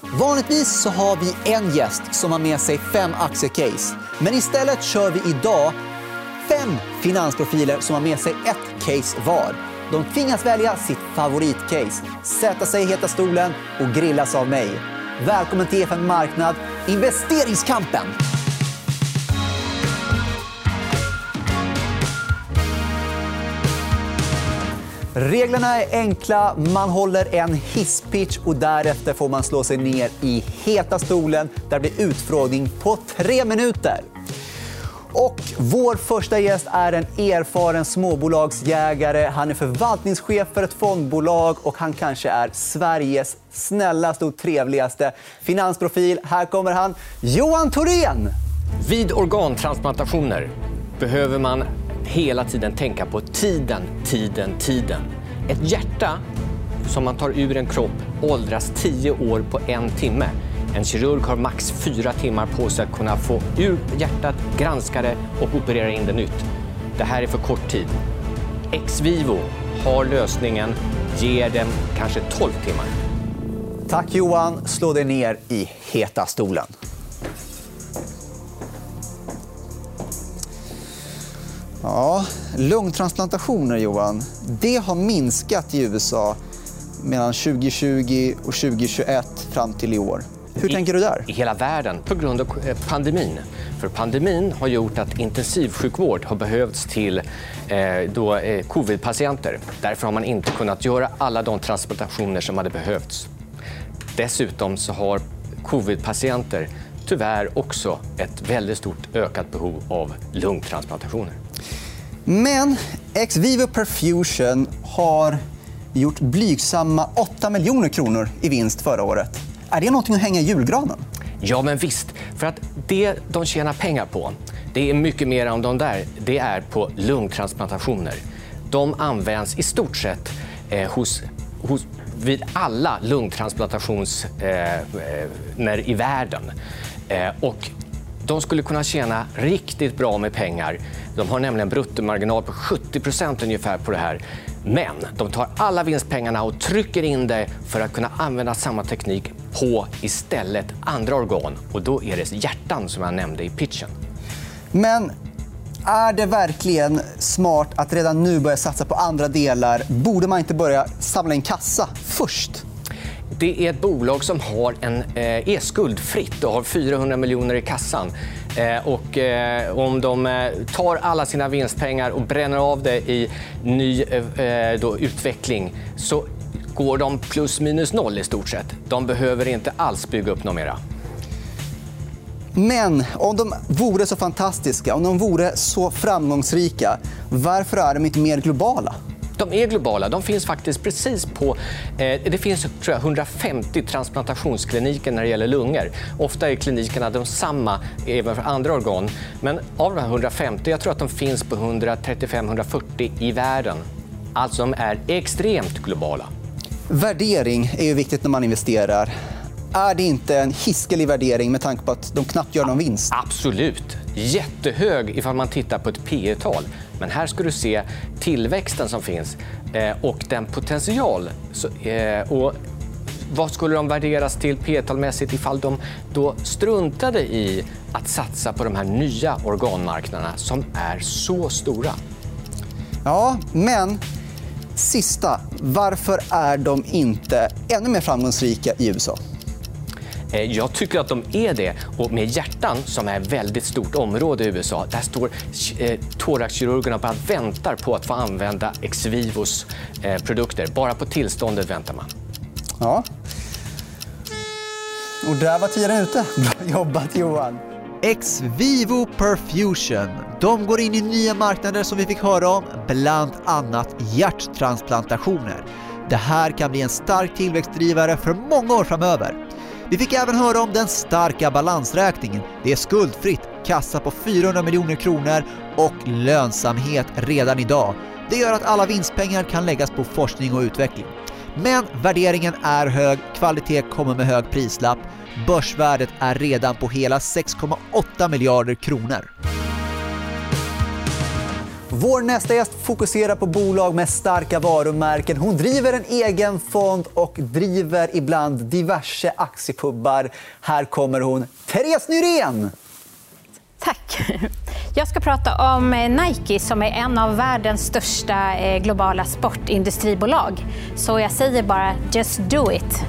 Vanligtvis så har vi en gäst som har med sig fem aktiecase. Men istället kör vi idag fem finansprofiler som har med sig ett case var. De tvingas välja sitt favoritcase, sätta sig i heta stolen och grillas av mig. Välkommen till EFN Marknad, investeringskampen! Reglerna är enkla. Man håller en hisspitch och därefter får man slå sig ner i heta stolen. Där blir utfrågning på tre minuter. Och vår första gäst är en erfaren småbolagsjägare. Han är förvaltningschef för ett fondbolag och han kanske är Sveriges snällaste och trevligaste finansprofil. Här kommer han, Johan Thorén! Vid organtransplantationer behöver man hela tiden tänka på tiden, tiden, tiden. Ett hjärta som man tar ur en kropp åldras 10 år på en timme. En kirurg har max fyra timmar på sig att kunna få ur hjärtat, granska det och operera in det nytt. Det här är för kort tid. Exvivo har lösningen, ger dem kanske 12 timmar. Tack Johan. Slå dig ner i heta stolen. Ja, lungtransplantationer, Johan, det har minskat i USA mellan 2020 och 2021 fram till i år. Hur tänker du där? I hela världen på grund av eh, pandemin. För pandemin har gjort att intensivsjukvård har behövts till eh, då, eh, covidpatienter. Därför har man inte kunnat göra alla de transplantationer som hade behövts. Dessutom så har covidpatienter tyvärr också ett väldigt stort ökat behov av lungtransplantationer. Men Ex Vivo Perfusion har gjort blygsamma 8 miljoner kronor i vinst förra året. Är det något att hänga i julgranen? Ja, men visst. För att det de tjänar pengar på, det är mycket mer än de där. Det är på lungtransplantationer. De används i stort sett eh, hos, hos, vid alla lungtransplantationer eh, eh, i världen. Eh, och de skulle kunna tjäna riktigt bra med pengar. De har nämligen bruttomarginal på 70% ungefär på det här. Men de tar alla vinstpengarna och trycker in det för att kunna använda samma teknik på istället andra organ. Och då är det hjärtan som jag nämnde i pitchen. Men är det verkligen smart att redan nu börja satsa på andra delar? Borde man inte börja samla in kassa först? Det är ett bolag som har en, eh, är skuldfritt och har 400 miljoner i kassan. Eh, och eh, om de eh, tar alla sina vinstpengar och bränner av det i ny eh, eh, då, utveckling så går de plus minus noll i stort sett. De behöver inte alls bygga upp något mera. Men om de vore så fantastiska, om de vore så framgångsrika, varför är de inte mer globala? De är globala. De finns faktiskt precis på... Eh, det finns tror jag, 150 transplantationskliniker när det gäller lungor. Ofta är klinikerna de samma även för andra organ. Men av de här 150, jag tror att de finns på 135-140 i världen. Alltså de är extremt globala. Värdering är ju viktigt när man investerar. Är det inte en hiskelig värdering med tanke på att de knappt gör någon vinst? Absolut. Jättehög ifall man tittar på ett P tal Men här ska du se tillväxten som finns eh, och den potential. Eh, och vad skulle de värderas till P talmässigt ifall de då struntade i att satsa på de här nya organmarknaderna som är så stora? Ja, men sista. Varför är de inte ännu mer framgångsrika i USA? Eh, jag tycker att de är det. Och med hjärtan, som är ett väldigt stort område i USA, där står eh, thoraxkirurgerna bara väntar på att få använda Exvivos eh, produkter. Bara på tillståndet väntar man. Ja. Och där var tiden ute. Bra jobbat, Johan. Exvivo Perfusion. De går in i nya marknader som vi fick höra om, bland annat hjärttransplantationer. Det här kan bli en stark tillväxtdrivare för många år framöver. Vi fick även höra om den starka balansräkningen. Det är skuldfritt, kassa på 400 miljoner kronor och lönsamhet redan idag. Det gör att alla vinstpengar kan läggas på forskning och utveckling. Men värderingen är hög, kvalitet kommer med hög prislapp. Börsvärdet är redan på hela 6,8 miljarder kronor. Vår nästa gäst fokuserar på bolag med starka varumärken. Hon driver en egen fond och driver ibland diverse aktiepubbar. Här kommer hon, Therese Nyrén! Tack. Jag ska prata om Nike som är en av världens största eh, globala sportindustribolag. Så jag säger bara just do it.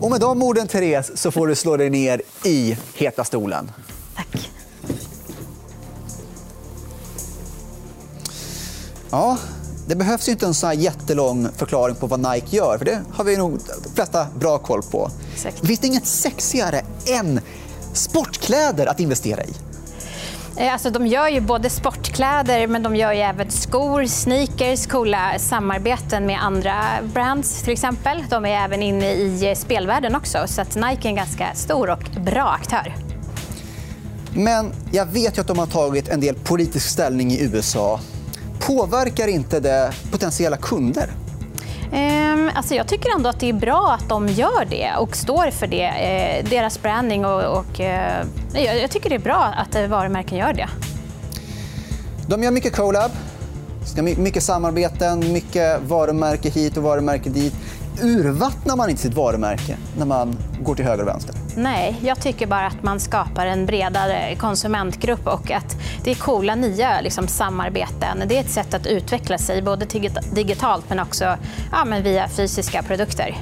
Och med de orden, Therese, så får du slå dig ner i heta stolen. Ja, det behövs ju inte en så här jättelång förklaring på vad Nike gör. för Det har vi nog de flesta bra koll på. Exakt. Finns det inget sexigare än sportkläder att investera i? Eh, alltså, de gör ju både sportkläder men de gör även skor, sneakers, coola samarbeten med andra brands till exempel. De är även inne i spelvärlden också så att Nike är en ganska stor och bra aktör. Men jag vet ju att de har tagit en del politisk ställning i USA. Påverkar inte det potentiella kunder? Ehm, alltså jag tycker ändå att det är bra att de gör det och står för det. Eh, deras branding och... och eh, jag tycker det är bra att varumärken gör det. De gör mycket collab, mycket samarbeten, mycket varumärke hit och varumärke dit. Urvattnar man inte sitt varumärke när man går till höger och vänster? Nej, jag tycker bara att man skapar en bredare konsumentgrupp och att det är coola nya liksom, samarbeten. Det är ett sätt att utveckla sig, både digitalt men också ja, men via fysiska produkter.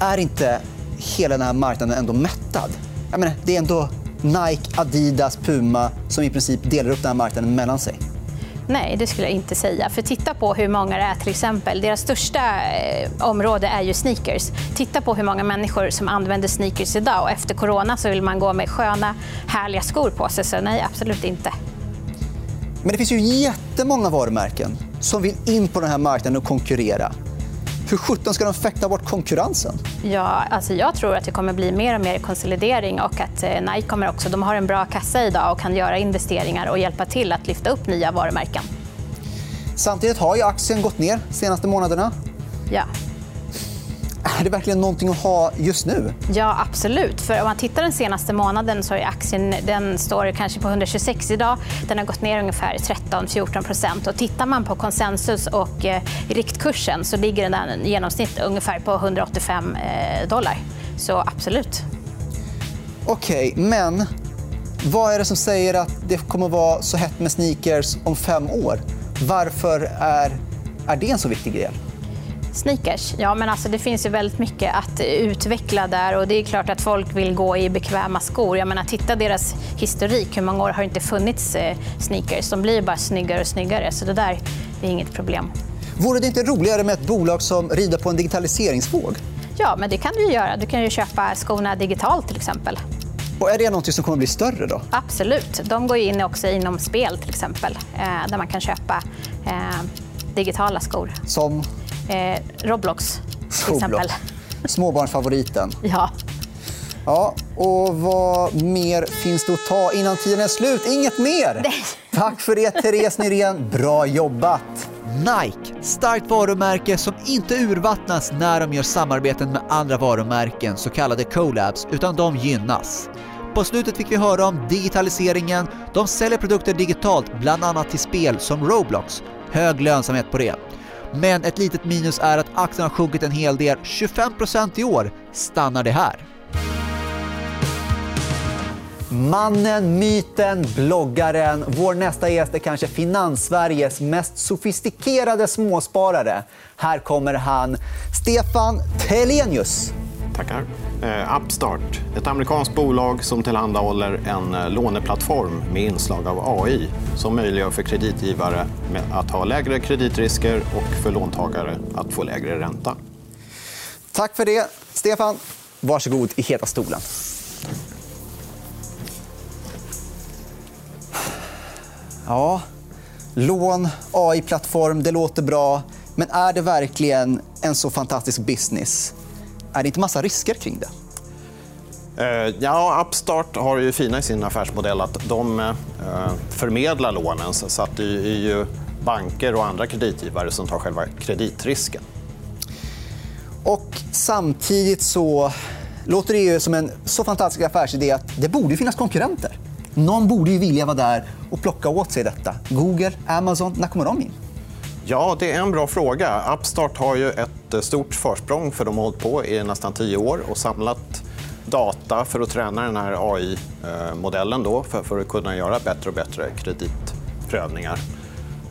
Är inte hela den här marknaden ändå mättad? Jag menar, det är ändå Nike, Adidas, Puma som i princip delar upp den här marknaden mellan sig. Nej, det skulle jag inte säga. För titta på hur många det är till exempel. Deras största eh, område är ju sneakers. Titta på hur många människor som använder sneakers idag och efter corona så vill man gå med sköna, härliga skor på sig. Så nej, absolut inte. Men det finns ju jättemånga varumärken som vill in på den här marknaden och konkurrera. Hur sjutton ska de fäkta bort konkurrensen? Ja, alltså jag tror att det kommer bli mer och mer konsolidering och att eh, Nike kommer också, de har en bra kassa idag och kan göra investeringar och hjälpa till att lyfta upp nya varumärken. Samtidigt har ju aktien gått ner de senaste månaderna. Ja. Är det verkligen någonting att ha just nu? Ja, absolut. För om man tittar den senaste månaden så är aktien den står kanske på 126 idag. Den har gått ner ungefär 13-14% Tittar man på konsensus och eh, riktkursen så ligger den i genomsnitt ungefär på 185 eh, dollar. Så absolut. Okej, okay, men vad är det som säger att det kommer att vara så hett med sneakers om fem år? Varför är, är det en så viktig del? Sneakers? Ja, men alltså det finns ju väldigt mycket att utveckla där och det är klart att folk vill gå i bekväma skor. Jag menar, titta deras historik, hur många år har det inte funnits eh, sneakers? De blir bara snyggare och snyggare, så det där är inget problem. Vore det inte roligare med ett bolag som rider på en digitaliseringsvåg? Ja, men det kan du göra. Du kan ju köpa skorna digitalt till exempel. Och är det något som kommer att bli större? då? Absolut. De går in också inom spel, till exempel, eh, där man kan köpa eh, digitala skor. Som? Eh, Roblox, till exempel. Småbarnsfavoriten. Ja. Ja, och vad mer finns det att ta innan tiden är slut? Inget mer! Nej. Tack för det, Therese Nyrén. Bra jobbat! Nike, starkt varumärke som inte urvattnas när de gör samarbeten med andra varumärken, så kallade collabs, utan de gynnas. På slutet fick vi höra om digitaliseringen. De säljer produkter digitalt, bland annat till spel som Roblox. Hög lönsamhet på det. Men ett litet minus är att aktien har sjunkit en hel del. 25% i år stannar det här. Mannen, myten, bloggaren. Vår nästa gäst är kanske Finanssveriges mest sofistikerade småsparare. Här kommer han, Stefan Telenius. Tackar. Eh, Upstart, ett amerikanskt bolag som tillhandahåller en eh, låneplattform med inslag av AI som möjliggör för kreditgivare att ha lägre kreditrisker och för låntagare att få lägre ränta. Tack för det, Stefan. Varsågod i heta stolen. Ja, lån, AI-plattform, det låter bra. Men är det verkligen en så fantastisk business? Är det inte massa risker kring det? Uh, ja, Upstart har ju fina i sin affärsmodell att de uh, förmedlar lånen. Så att det är ju banker och andra kreditgivare som tar själva kreditrisken. Och samtidigt så låter det ju som en så fantastisk affärsidé att det borde finnas konkurrenter. Någon borde ju vilja vara där och plocka åt sig detta. Google, Amazon, när kommer de in? Ja, det är en bra fråga. Upstart har ju ett ett stort försprång för de har hållit på i nästan tio år och samlat data för att träna den här AI-modellen då, för, för att kunna göra bättre och bättre kreditprövningar.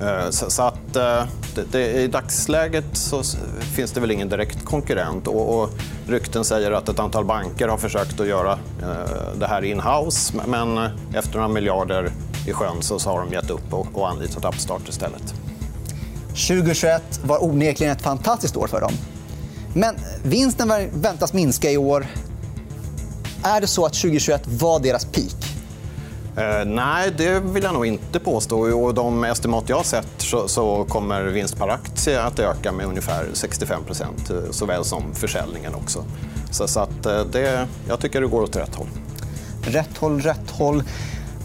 Eh, så att, eh, det, I dagsläget så finns det väl ingen direkt konkurrent. Och, rykten säger att ett antal banker har försökt att göra eh, det här in-house men efter några miljarder i sjön så, så har de gett upp och, och anlitat Upstart istället. 2021 var onekligen ett fantastiskt år för dem. Men vinsten väntas minska i år. Är det så att 2021 var deras peak? Eh, nej, det vill jag nog inte påstå. Och de estimat jag har sett så, kommer vinst per aktie att öka med ungefär 65% eh, såväl som försäljningen också. Så, så att, eh, det, jag tycker det går åt rätt håll. Rätt håll, rätt håll.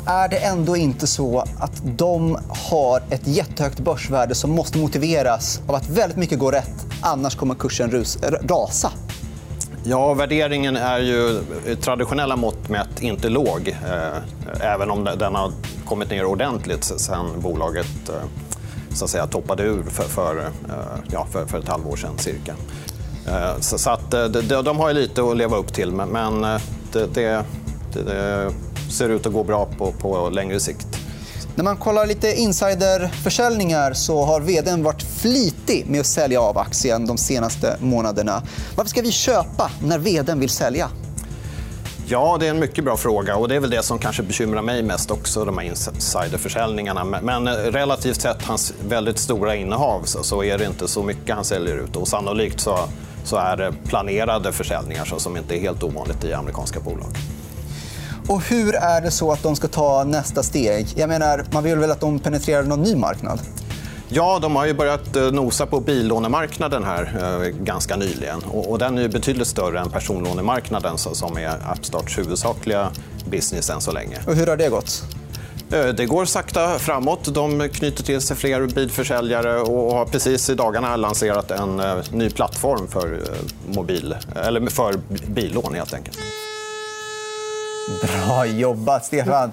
Är det ändå inte så att de har ett jättehögt börsvärde som måste motiveras av att väldigt mycket går rätt, annars kommer kursen rus, rasa? Ja, värderingen är ju traditionella mått mätt inte låg. Eh, även om den har kommit ner ordentligt sen bolaget eh, så att säga, toppade ur för, för, eh, ja, för, för ett halvår sen cirka. Eh, så, så att, eh, de, de har lite att leva upp till, men eh, det, det, det ser ut att gå bra på, på längre sikt. När man kollar lite insiderförsäljningar så har vd varit flitig med att sälja av aktien de senaste månaderna. Varför ska vi köpa när vd vill sälja? Ja, det är en mycket bra fråga. och Det är väl det som kanske bekymrar mig mest också, de här insiderförsäljningarna. Men relativt sett hans väldigt stora innehav så är det inte så mycket han säljer ut. Och sannolikt så, så är det planerade försäljningar som inte är helt ovanligt i amerikanska bolag. Och hur är det så att de ska ta nästa steg? Jag menar, man vill väl att de penetrerar någon ny marknad? Ja, de har ju börjat eh, nosa på billånemarknaden här eh, ganska nyligen. Och, den är betydligt större än personlånemarknaden som är Appstarts huvudsakliga business än så länge. Och hur har det gått? Eh, det går sakta framåt. De knyter till sig fler bilförsäljare och har precis i dagarna lanserat en ny plattform för, mobil, eller för billån. Helt enkelt. Bra jobbat, Stefan.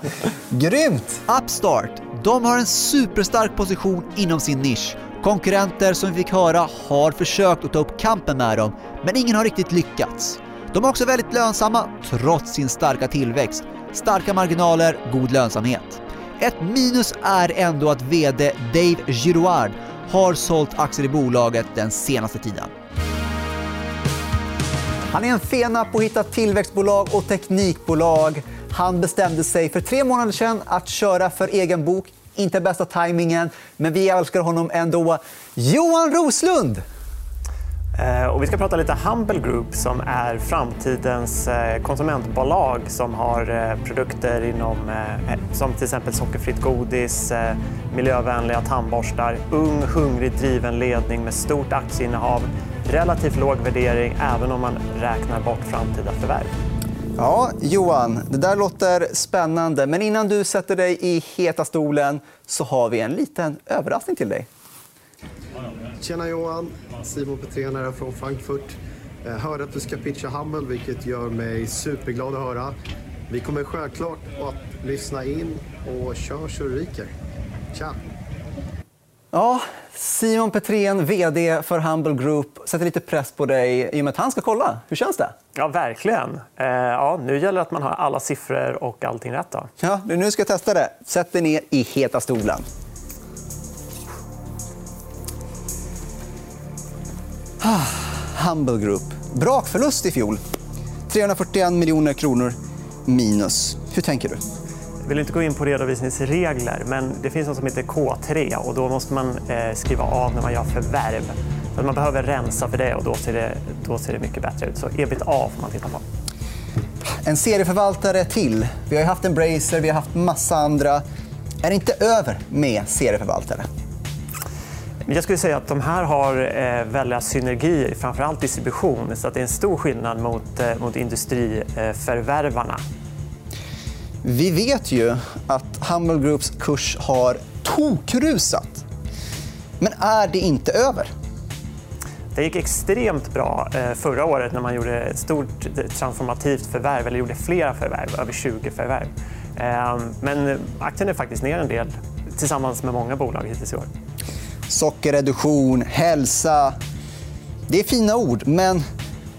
Grymt! Upstart de har en superstark position inom sin nisch. Konkurrenter som vi fick höra har försökt att ta upp kampen med dem, men ingen har riktigt lyckats. De är också väldigt lönsamma trots sin starka tillväxt. Starka marginaler, god lönsamhet. Ett minus är ändå att VD Dave Girouard har sålt aktier i bolaget den senaste tiden. Han är en fena på att hitta tillväxtbolag och teknikbolag. Han bestämde sig för tre månader sedan att köra för egen bok. Inte bästa tajmingen, men vi älskar honom ändå. Johan Roslund! Eh, och vi ska prata lite Humble Group som är framtidens eh, konsumentbolag som har eh, produkter inom som till exempel sockerfritt godis, miljövänliga tandborstar, ung, hungrig, driven ledning med stort aktieinnehav, relativt låg värdering även om man räknar bort framtida förvärv. Ja, Johan, det där låter spännande. Men innan du sätter dig i heta stolen så har vi en liten överraskning till dig. Tjena Johan, Simon Petrén här från Frankfurt. Jag hörde att du ska pitcha Humble, vilket gör mig superglad att höra. Vi kommer självklart att lyssna in och kör så du ryker. Tja! Ja, Simon Petrén, vd för Humble Group, sätter lite press på dig i och med att han ska kolla. Hur känns det? Ja, verkligen. Eh, ja, nu gäller det att man har alla siffror och allting rätt. Då. Ja, nu ska jag testa det. Sätt dig ner i heta stolen. Ah, Humble Group. Brakförlust i fjol. 341 miljoner kronor minus. Hur tänker du? Vill inte gå in på redovisningsregler, men det finns något som heter K3 och då måste man eh, skriva av när man gör förvärv. Så man behöver rensa för det och då ser det, då ser det mycket bättre ut. Så ebit A får man titta på. En serieförvaltare till. Vi har haft en Bracer, vi har haft massa andra. Är det inte över med serieförvaltare? Jag skulle säga att de här har eh, väldiga synergier, framförallt distribution. Så att det är en stor skillnad mot, eh, mot industriförvärvarna. Vi vet ju att Humble Groups kurs har tokrusat. Men är det inte över? Det gick extremt bra eh, förra året när man gjorde ett stort transformativt förvärv, eller gjorde flera förvärv, över 20 förvärv. Ehm, men aktien är faktiskt ner en del tillsammans med många bolag hittills i år. Sockerreduktion, hälsa. Det är fina ord, men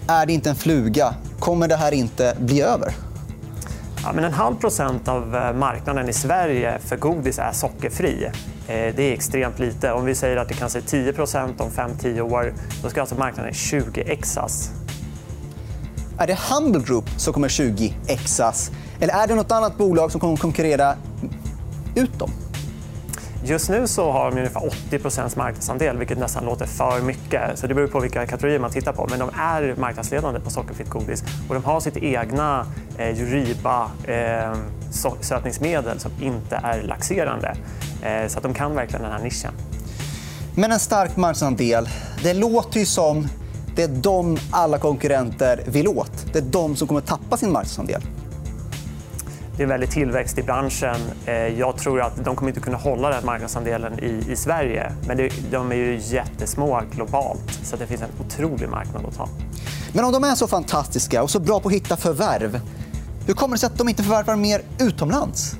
är det inte en fluga? Kommer det här inte bli över? Ja, men en halv procent av eh, marknaden i Sverige för godis är sockerfri. Eh, det är extremt lite. Om vi säger att det kanske är 10% om 5-10 år då ska alltså marknaden 20-exas. Är det Humble Group som kommer 20-exas? Eller är det nåt annat bolag som kommer konkurrera ut dem? Just nu så har de ungefär 80% marknadsandel, vilket nästan låter för mycket. Så det beror på vilka kategorier man tittar på. Men de är marknadsledande på sockerfritt godis och de har sitt egna eh, Juriba eh, sötningsmedel som inte är laxerande. Eh, så att de kan verkligen den här nischen. Men en stark marknadsandel, det låter ju som det är de alla konkurrenter vill åt. Det är de som kommer tappa sin marknadsandel. Det är väldigt tillväxt i branschen. Eh, jag tror att de kommer inte kunna hålla den marknadsandelen i, i Sverige. Men det, de är ju jättesmå globalt, så det finns en otrolig marknad att ta. Men om de är så fantastiska och så bra på att hitta förvärv, hur kommer det sig att de inte förvärvar mer utomlands?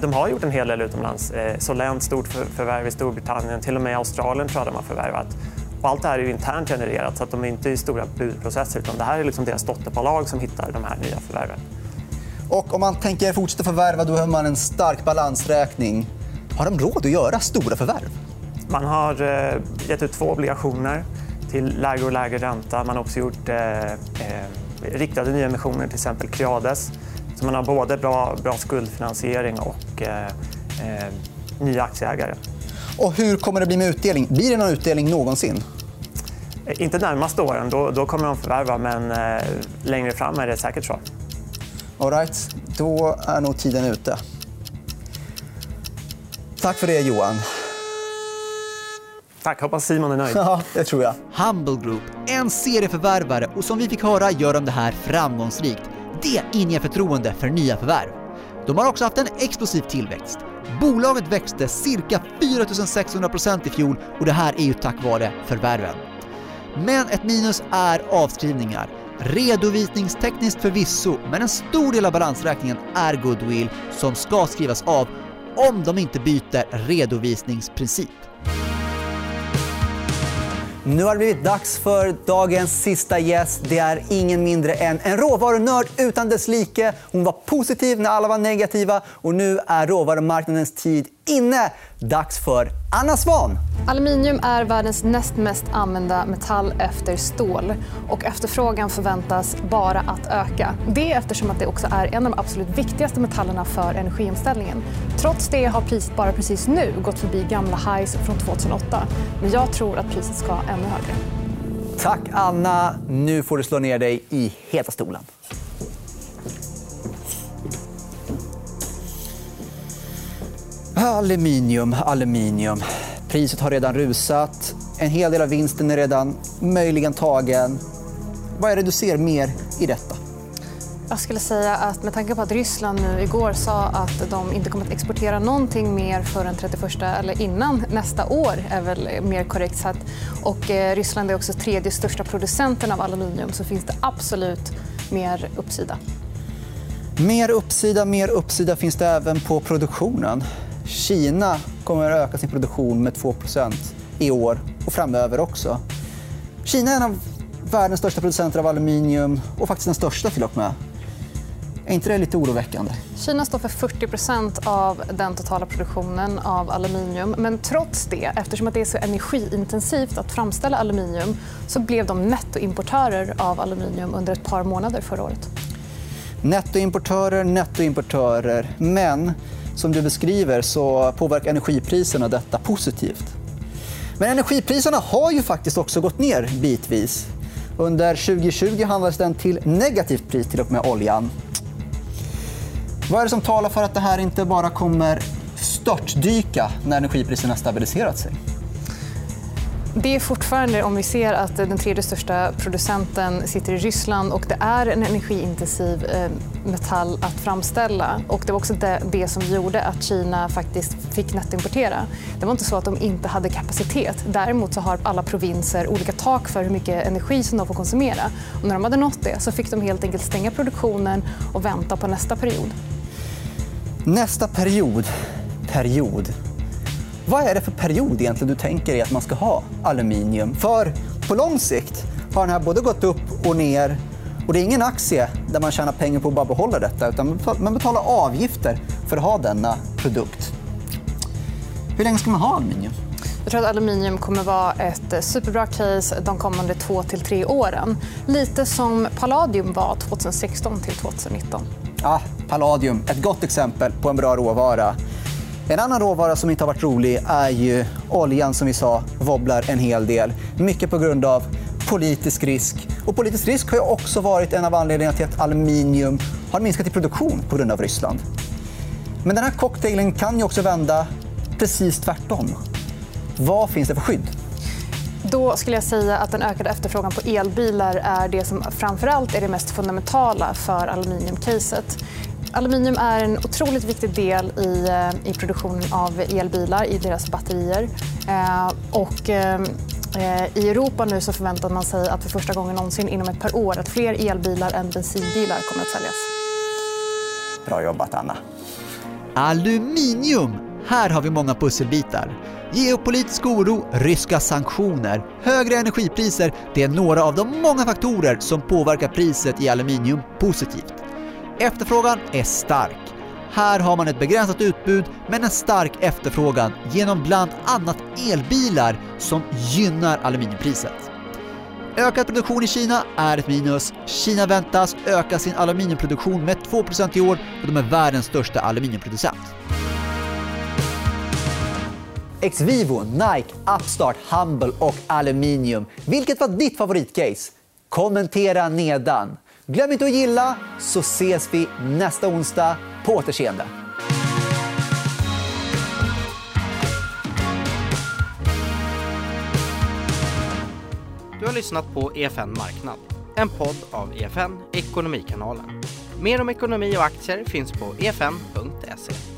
De har gjort en hel del utomlands. Eh, Solent, stort förvärv i Storbritannien. Till och med Australien tror jag de har förvärvat. Och allt det här är internt genererat, så att de är inte i stora budprocesser. Utan det här är liksom deras dotterbolag som hittar de här nya förvärven. Och om man tänker fortsätta förvärva då har man en stark balansräkning. Har de råd att göra stora förvärv? Man har eh, gett ut två obligationer till lägre och lägre ränta. Man har också gjort eh, eh, riktade nyemissioner, till exempel Creades. Så man har både bra, bra skuldfinansiering och eh, eh, nya aktieägare. Och hur kommer det bli med utdelning? Blir det någon utdelning någonsin? Inte närmaste åren, då, då kommer de förvärva, men längre fram är det säkert så. All right. Då är nog tiden ute. Tack för det, Johan. Tack. Hoppas Simon är nöjd. Ja, det tror jag. Humble Group, en serieförvärvare och som vi fick höra gör de det här framgångsrikt. Det inger förtroende för nya förvärv. De har också haft en explosiv tillväxt. Bolaget växte cirka 4600% i fjol och det här är ju tack vare förvärven. Men ett minus är avskrivningar. Redovisningstekniskt förvisso, men en stor del av balansräkningen är goodwill som ska skrivas av om de inte byter redovisningsprincip. Nu har det blivit dags för dagens sista gäst. Det är ingen mindre än en råvarunörd utan dess like. Hon var positiv när alla var negativa och nu är råvarumarknadens tid inne. Dags för Anna Svan. Aluminium är världens näst mest använda metall efter stål och efterfrågan förväntas bara att öka. Det eftersom att det också är en av de absolut viktigaste metallerna för energiomställningen. Trots det har priset bara precis nu gått förbi gamla highs från 2008. Men jag tror att priset ska ännu högre. Tack, Anna. Nu får du slå ner dig i heta stolen. Aluminium, aluminium. Priset har redan rusat. En hel del av vinsten är redan möjligen tagen. Vad är det du ser mer i detta? Jag skulle säga att med tanke på att Ryssland nu igår sa att de inte kommer att exportera någonting mer förrän 31 eller innan nästa år är väl mer korrekt sagt. Och eh, Ryssland är också tredje största producenten av aluminium så finns det absolut mer uppsida. Mer uppsida, mer uppsida finns det även på produktionen. Kina kommer att öka sin produktion med 2% i år och framöver också. Kina är en av världens största producenter av aluminium och faktiskt den största till och med. Är inte det lite oroväckande? Kina står för 40% av den totala produktionen av aluminium. Men trots det, eftersom det är så energiintensivt att framställa aluminium så blev de nettoimportörer av aluminium under ett par månader förra året. Nettoimportörer, nettoimportörer. Men som du beskriver så påverkar energipriserna detta positivt. Men energipriserna har ju faktiskt också gått ner bitvis. Under 2020 handlades den till negativt pris till och med oljan. Vad är det som talar för att det här inte bara kommer störtdyka när energipriserna stabiliserat sig? Det är fortfarande, om vi ser att den tredje största producenten sitter i Ryssland och det är en energiintensiv eh, metall att framställa. Och det var också det, som gjorde att Kina faktiskt fick nettoimportera. Det var inte så att de inte hade kapacitet. Däremot så har alla provinser olika tak för hur mycket energi som de får konsumera. Och när de hade nått det så fick de helt enkelt stänga produktionen och vänta på nästa period. Nästa period. Period. Vad är det för period egentligen du tänker dig att man ska ha aluminium? För på lång sikt har den här både gått upp och ner och det är ingen aktie där man tjänar pengar på att bara behålla detta utan man betalar avgifter för att ha denna produkt. Hur länge ska man ha aluminium? Jag tror att aluminium kommer vara ett superbra case de kommande två till tre åren. Lite som palladium var 2016 till 2019. Ja, palladium, ett gott exempel på en bra råvara. En annan råvara som inte har varit rolig är ju oljan som vi sa wobblar en hel del. Mycket på grund av politisk risk. Och politisk risk har ju också varit en av anledningarna till att aluminium har minskat i produktion på grund av Ryssland. Men den här cocktailen kan ju också vända precis tvärtom. Vad finns det för skydd? Då skulle jag säga att den ökade efterfrågan på elbilar är det som framförallt är det mest fundamentala för aluminiumcaset. Aluminium är en otroligt viktig del i, eh, i produktionen av elbilar, i deras batterier. Eh, och, eh, I Europa nu så förväntar man sig att för första gången någonsin inom ett par år att fler elbilar än bensinbilar kommer att säljas. Bra jobbat, Anna. Aluminium! Här har vi många pusselbitar. Geopolitisk oro, ryska sanktioner, högre energipriser, det är några av de många faktorer som påverkar priset i aluminium positivt. Efterfrågan är stark. Här har man ett begränsat utbud men en stark efterfrågan genom bland annat elbilar som gynnar aluminiumpriset. Ökad produktion i Kina är ett minus. Kina väntas öka sin aluminiumproduktion med 2% i år och de är världens största aluminiumproducent. Xvivo, Nike, Upstart, Humble och Aluminium. Vilket var ditt favoritcase? Kommentera nedan. Glöm inte att gilla, så ses vi nästa onsdag. På återseende. Du har lyssnat på EFN Marknad, en podd av EFN Ekonomikanalen. Mer om ekonomi och aktier finns på efn.se.